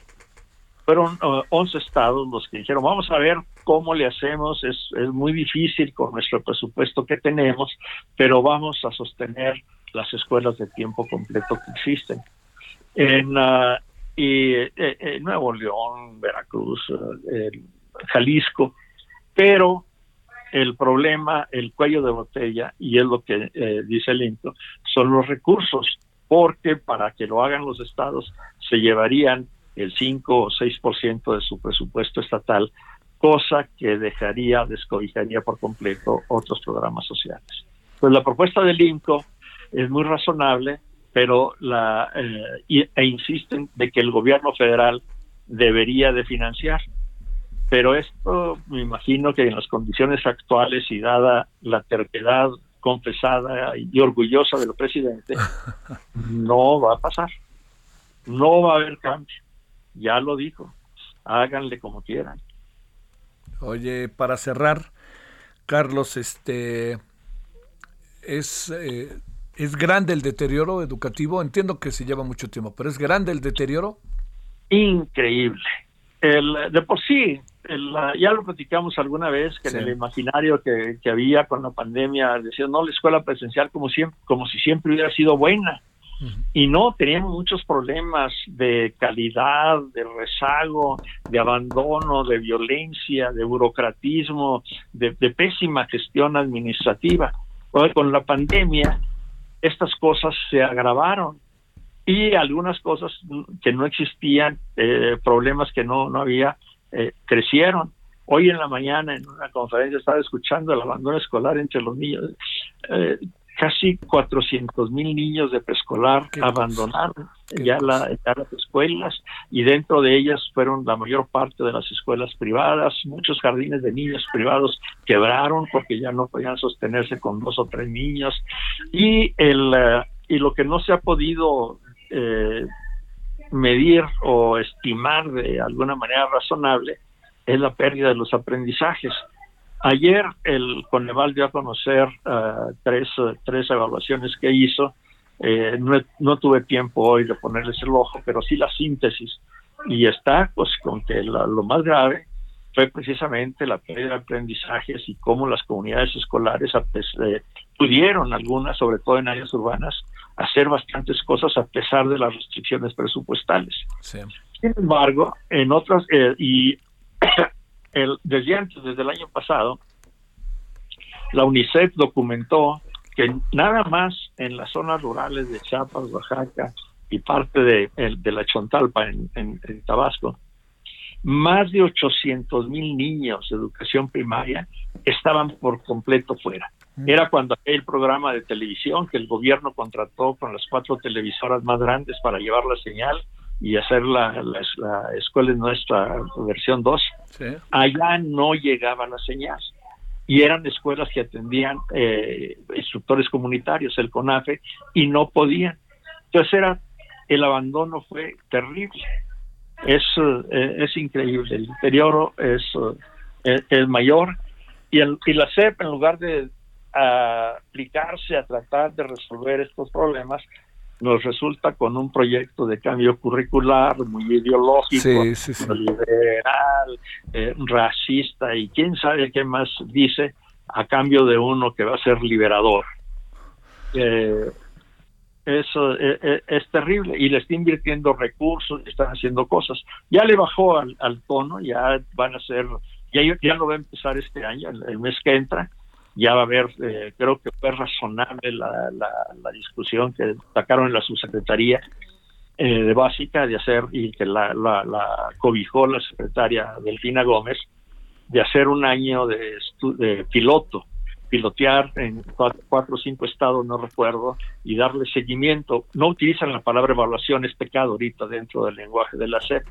Fueron 11 estados los que dijeron, vamos a ver cómo le hacemos, es, es muy difícil con nuestro presupuesto que tenemos, pero vamos a sostener las escuelas de tiempo completo que existen. En, uh, eh, Nuevo León, Veracruz, Jalisco, pero el problema, el cuello de botella, y es lo que eh, dice el INCO, son los recursos, porque para que lo hagan los estados se llevarían el 5 o 6% de su presupuesto estatal, cosa que dejaría, descobijaría por completo otros programas sociales. Pues la propuesta del INCO es muy razonable, pero la eh, e insisten de que el gobierno federal debería de financiar. Pero esto me imagino que en las condiciones actuales y dada la terquedad confesada y orgullosa del presidente, (laughs) no va a pasar. No va a haber cambio. Ya lo dijo. Háganle como quieran. Oye, para cerrar, Carlos, este es eh, es grande el deterioro educativo. Entiendo que se lleva mucho tiempo, pero es grande el deterioro. Increíble. El, de por sí, ya lo platicamos alguna vez que en el imaginario que, había con la pandemia decían no la escuela presencial como siempre como si siempre hubiera sido buena y no teníamos muchos problemas de calidad de rezago de abandono de violencia de burocratismo de, pésima gestión administrativa con la pandemia estas cosas se agravaron y algunas cosas que no existían eh, problemas que no no había eh, crecieron. Hoy en la mañana en una conferencia estaba escuchando el abandono escolar entre los niños. Eh, casi 400 mil niños de preescolar abandonaron ya, la, las escuelas y dentro de ellas fueron la mayor parte de las escuelas privadas. Muchos jardines de niños privados quebraron porque ya no podían sostenerse con dos o tres niños. Y, el, eh, y lo que no se ha podido eh, medir o estimar de alguna manera razonable es la pérdida de los aprendizajes. Ayer el Coneval dio a conocer uh, tres, tres evaluaciones que hizo. Eh, no, no, tuve tiempo hoy de ponerles el ojo, pero sí la síntesis. Y está pues con que lo más grave fue precisamente la pérdida de aprendizajes y cómo las comunidades escolares eh, pudieron, algunas, sobre todo en áreas urbanas, hacer bastantes cosas a pesar de las restricciones presupuestales. Sin embargo, en otras, eh, y (clears throat) el, desde antes, desde el año pasado, la UNICEF documentó que nada más en las zonas rurales de Chiapas, Oaxaca y parte de, de la Chontalpa en, en Tabasco, más de 800 mil niños de educación primaria estaban por completo fuera. Mm. Era cuando el programa de televisión que el gobierno contrató con las cuatro televisoras más grandes para llevar la señal y hacer la, la, escuela en nuestra versión 2, allá no llegaba la señal. Y eran escuelas que atendían eh, instructores comunitarios, el CONAFE, y no podían. Entonces era, el abandono fue terrible es, eh, es increíble. El deterioro es, eh, es, mayor y, el, y la CEP, en lugar de aplicarse a tratar de resolver estos problemas, nos resulta con un proyecto de cambio curricular muy ideológico, liberal, eh, racista y quién sabe qué más dice a cambio de uno que va a ser liberador. Eh, eso es, e, e, es, terrible y le está invirtiendo recursos, están haciendo cosas. Ya le bajó al, tono, ya van a ser, ya, ya no va a empezar este año, el, mes que entra, ya va a haber, eh, creo que fue razonable la, la, discusión que sacaron en la subsecretaría eh, de básica de hacer y que la, la, cobijó la secretaria Delfina Gómez de hacer un año de, piloto pilotear en cuatro, o cinco estados, no recuerdo, y darle seguimiento. No utilizan la palabra evaluación, es pecado ahorita dentro del lenguaje de la SEP,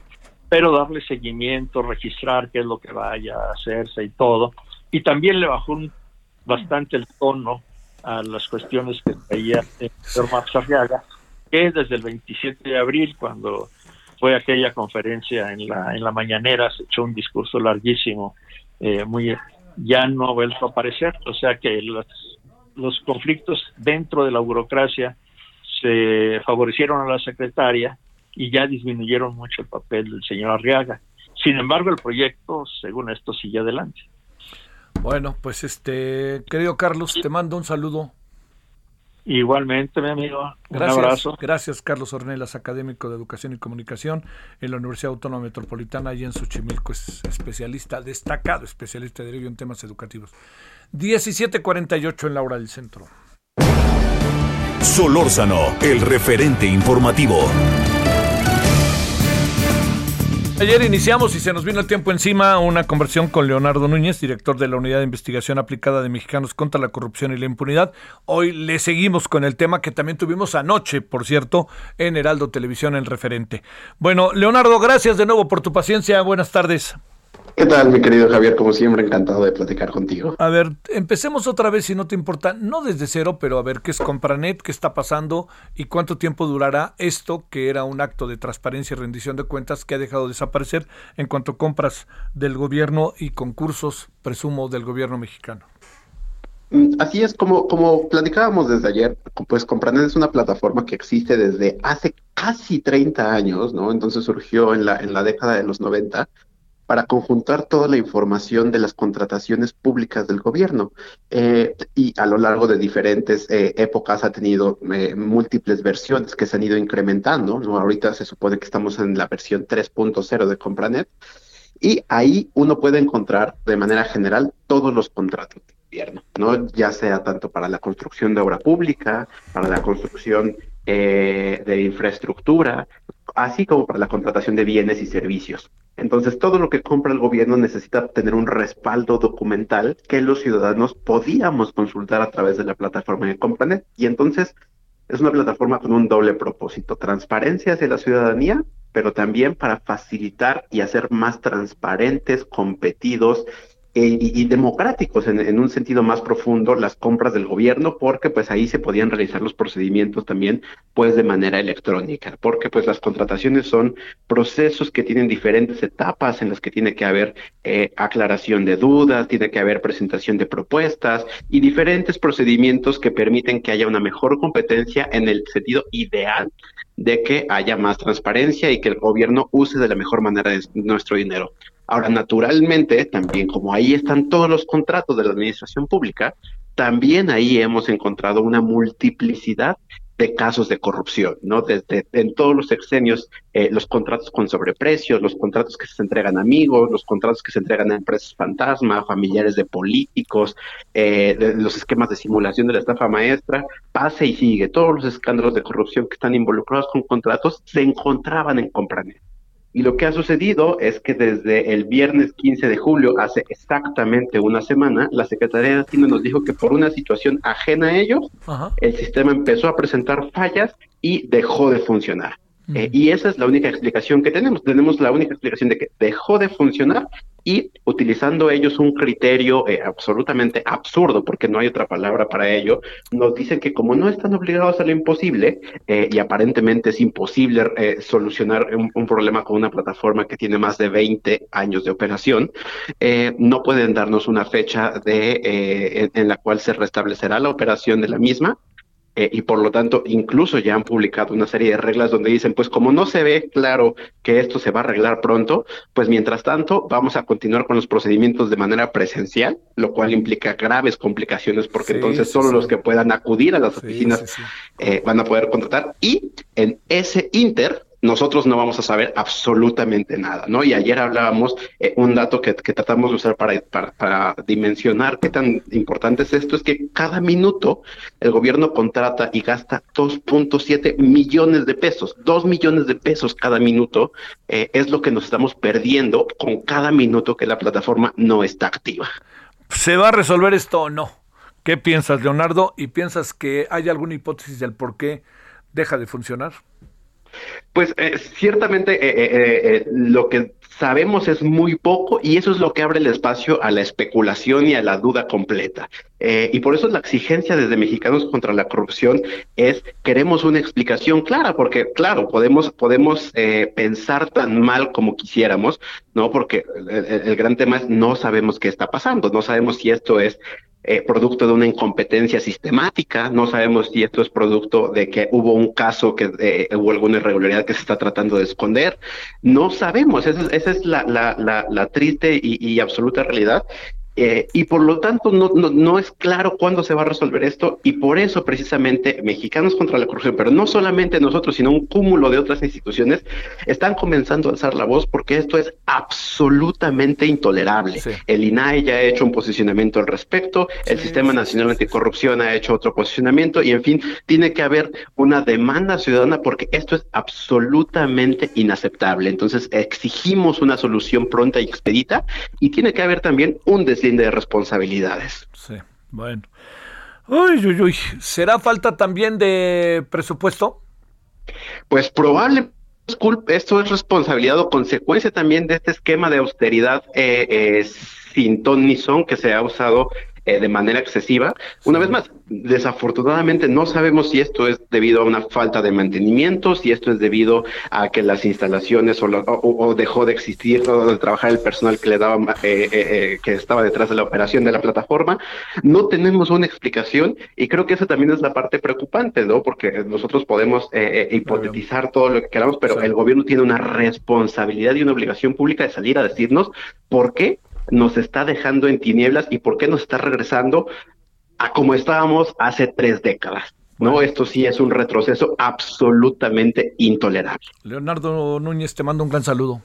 pero darle seguimiento, registrar qué es lo que vaya a hacerse y todo. Y también le bajó bastante el tono a las cuestiones que traía el señor Max Arriaga, que desde el 27 de abril, cuando fue aquella conferencia en la, en la mañanera, se echó un discurso larguísimo, eh, muy ya no ha vuelto a aparecer. O sea que los, los conflictos dentro de la burocracia se favorecieron a la secretaria y ya disminuyeron mucho el papel del señor Arriaga. Sin embargo, el proyecto, según esto, sigue adelante. Bueno, pues este, querido Carlos, te mando un saludo. Igualmente, mi amigo. Gracias, un abrazo. Gracias, Carlos Ornelas, académico de Educación y Comunicación en la Universidad Autónoma Metropolitana y en Xochimilco, es especialista, destacado especialista de en temas educativos. 17:48 en la hora del centro. Solórzano, el referente informativo. Ayer iniciamos y se nos vino el tiempo encima una conversión con Leonardo Núñez, director de la Unidad de Investigación Aplicada de Mexicanos contra la Corrupción y la Impunidad. Hoy le seguimos con el tema que también tuvimos anoche, por cierto, en Heraldo Televisión, el referente. Bueno, Leonardo, gracias de nuevo por tu paciencia. Buenas tardes. ¿Qué tal, mi querido Javier? Como siempre, encantado de platicar contigo. A ver, empecemos otra vez, si no te importa, no desde cero, pero a ver qué es Compranet, qué está pasando y cuánto tiempo durará esto, que era un acto de transparencia y rendición de cuentas que ha dejado de desaparecer en cuanto a compras del gobierno y concursos, presumo, del gobierno mexicano. Mm, así es, como, como platicábamos desde ayer, pues Compranet es una plataforma que existe desde hace casi 30 años, ¿no? Entonces surgió en la, en la década de los 90 para conjuntar toda la información de las contrataciones públicas del gobierno. Eh, y a lo largo de diferentes eh, épocas ha tenido eh, múltiples versiones que se han ido incrementando. Ahorita se supone que estamos en la versión 3.0 de Compranet. Y ahí uno puede encontrar de manera general todos los contratos del gobierno, ¿no? ya sea tanto para la construcción de obra pública, para la construcción de infraestructura, así como para la contratación de bienes y servicios. Entonces, todo lo que compra el gobierno necesita tener un respaldo documental que los ciudadanos podíamos consultar a través de la plataforma de Compranet. Y entonces, es una plataforma con un doble propósito, transparencia hacia la ciudadanía, pero también para facilitar y hacer más transparentes, competidos eh, y, democráticos en, un sentido más profundo las compras del gobierno porque pues ahí se podían realizar los procedimientos también pues de manera electrónica porque pues las contrataciones son procesos que tienen diferentes etapas en las que tiene que haber eh, aclaración de dudas tiene que haber presentación de propuestas y diferentes procedimientos que permiten que haya una mejor competencia en el sentido ideal de que haya más transparencia y que el gobierno use de la mejor manera nuestro dinero. Ahora, naturalmente, también como ahí están todos los contratos de la administración pública, también ahí hemos encontrado una multiplicidad de casos de corrupción, ¿no? Desde en todos los sexenios, eh, los contratos con sobreprecios, los contratos que se entregan a amigos, los contratos que se entregan a empresas fantasma, familiares de políticos, eh, los esquemas de simulación de la estafa maestra, pase y sigue. Todos los escándalos de corrupción que están involucrados con contratos se encontraban en Compranet. Y lo que ha sucedido es que desde el viernes 15 de julio, hace exactamente una semana, la Secretaría de Hacienda nos dijo que por una situación ajena a ellos, el sistema empezó a presentar fallas y dejó de funcionar. Eh, y esa es la única explicación que tenemos. Tenemos la única explicación de que dejó de funcionar y utilizando ellos un criterio eh, absolutamente absurdo, porque no hay otra palabra para ello, nos dicen que como no están obligados a lo imposible eh, y aparentemente es imposible solucionar un, problema con una plataforma que tiene más de 20 años de operación, no pueden darnos una fecha de, en la cual se restablecerá la operación de la misma eh, y por lo tanto incluso ya han publicado una serie de reglas donde dicen, pues como no se ve claro que esto se va a arreglar pronto, pues mientras tanto vamos a continuar con los procedimientos de manera presencial, lo cual implica graves complicaciones porque entonces solo los que puedan acudir a las oficinas eh, van a poder contratar. Y en ese inter nosotros no vamos a saber absolutamente nada, ¿no? Y ayer hablábamos eh, un dato que, tratamos de usar para, dimensionar qué tan importante es esto, es que cada minuto el gobierno contrata y gasta 2.7 millones de pesos, 2 millones de pesos cada minuto eh, es lo que nos estamos perdiendo con cada minuto que la plataforma no está activa. ¿Se va a resolver esto o no? ¿Qué piensas, Leonardo? ¿Y piensas que hay alguna hipótesis del por qué deja de funcionar? Pues eh, ciertamente eh, eh, lo que sabemos es muy poco y eso es lo que abre el espacio a la especulación y a la duda completa. y por eso la exigencia desde Mexicanos contra la Corrupción es queremos una explicación clara, porque claro, podemos, podemos pensar tan mal como quisiéramos, ¿no? Porque el gran tema es no sabemos qué está pasando, no sabemos si esto es eh, producto de una incompetencia sistemática. No sabemos si esto es producto de que hubo un caso que eh, hubo alguna irregularidad que se está tratando de esconder. No sabemos. Esa es, la, la, la, triste y, y absoluta realidad. Eh, y por lo tanto no, no, no, es claro cuándo se va a resolver esto y por eso precisamente Mexicanos contra la Corrupción, pero no solamente nosotros, sino un cúmulo de otras instituciones, están comenzando a alzar la voz porque esto es absolutamente intolerable. El INAE ya ha hecho un posicionamiento al respecto, el Sistema Nacional Anticorrupción ha hecho otro posicionamiento y en fin, tiene que haber una demanda ciudadana porque esto es absolutamente inaceptable. Entonces exigimos una solución pronta y expedita y tiene que haber también un de responsabilidades. Sí, bueno. Uy, uy, uy. ¿Será falta también de presupuesto? Pues probablemente esto es responsabilidad o consecuencia también de este esquema de austeridad eh, eh, sin ton ni son que se ha usado eh, de manera excesiva. Una vez más, desafortunadamente no sabemos si esto es debido a una falta de mantenimiento, si esto es debido a que las instalaciones o, dejó de existir o de trabajar el personal que le daba eh, eh, que estaba detrás de la operación de la plataforma. No tenemos una explicación y creo que esa también es la parte preocupante, ¿no? Porque nosotros podemos hipotetizar todo lo que queramos, pero el gobierno tiene una responsabilidad y una obligación pública de salir a decirnos por qué nos está dejando en tinieblas y por qué nos está regresando a como estábamos hace tres décadas. No, esto sí es un retroceso absolutamente intolerable. Leonardo Núñez, te mando un gran saludo.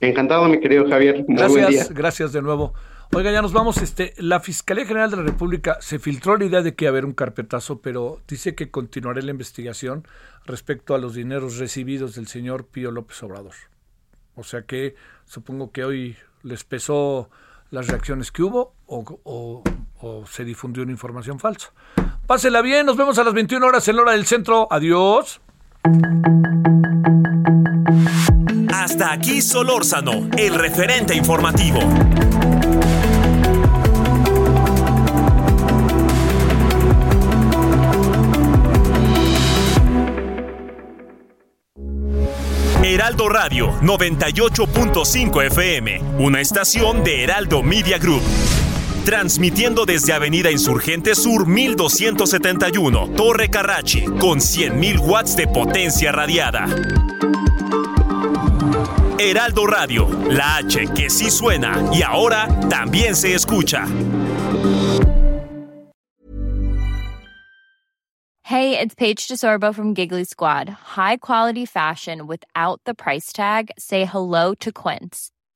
Encantado, mi querido Javier. gracias, gracias de nuevo. Oiga, ya nos vamos. Este, la Fiscalía General de la República se filtró la idea de que iba a haber un carpetazo, pero dice que continuará la investigación respecto a los dineros recibidos del señor Pío López Obrador. O sea que supongo que hoy les pesó las reacciones que hubo o, se difundió una información falsa. Pásela bien, nos vemos a las 21 horas en la hora del centro. Adiós. Hasta aquí Solórzano, el referente informativo. Heraldo Radio 98.5 FM, una estación de Heraldo Media Group. Transmitiendo desde Avenida Insurgente Sur 1271, Torre Carrachi, con 100.000 watts de potencia radiada. Heraldo Radio, la H que sí suena y ahora también se escucha. Hey, it's Paige DeSorbo from Giggly Squad. High quality fashion without the price tag. Say hello to Quince.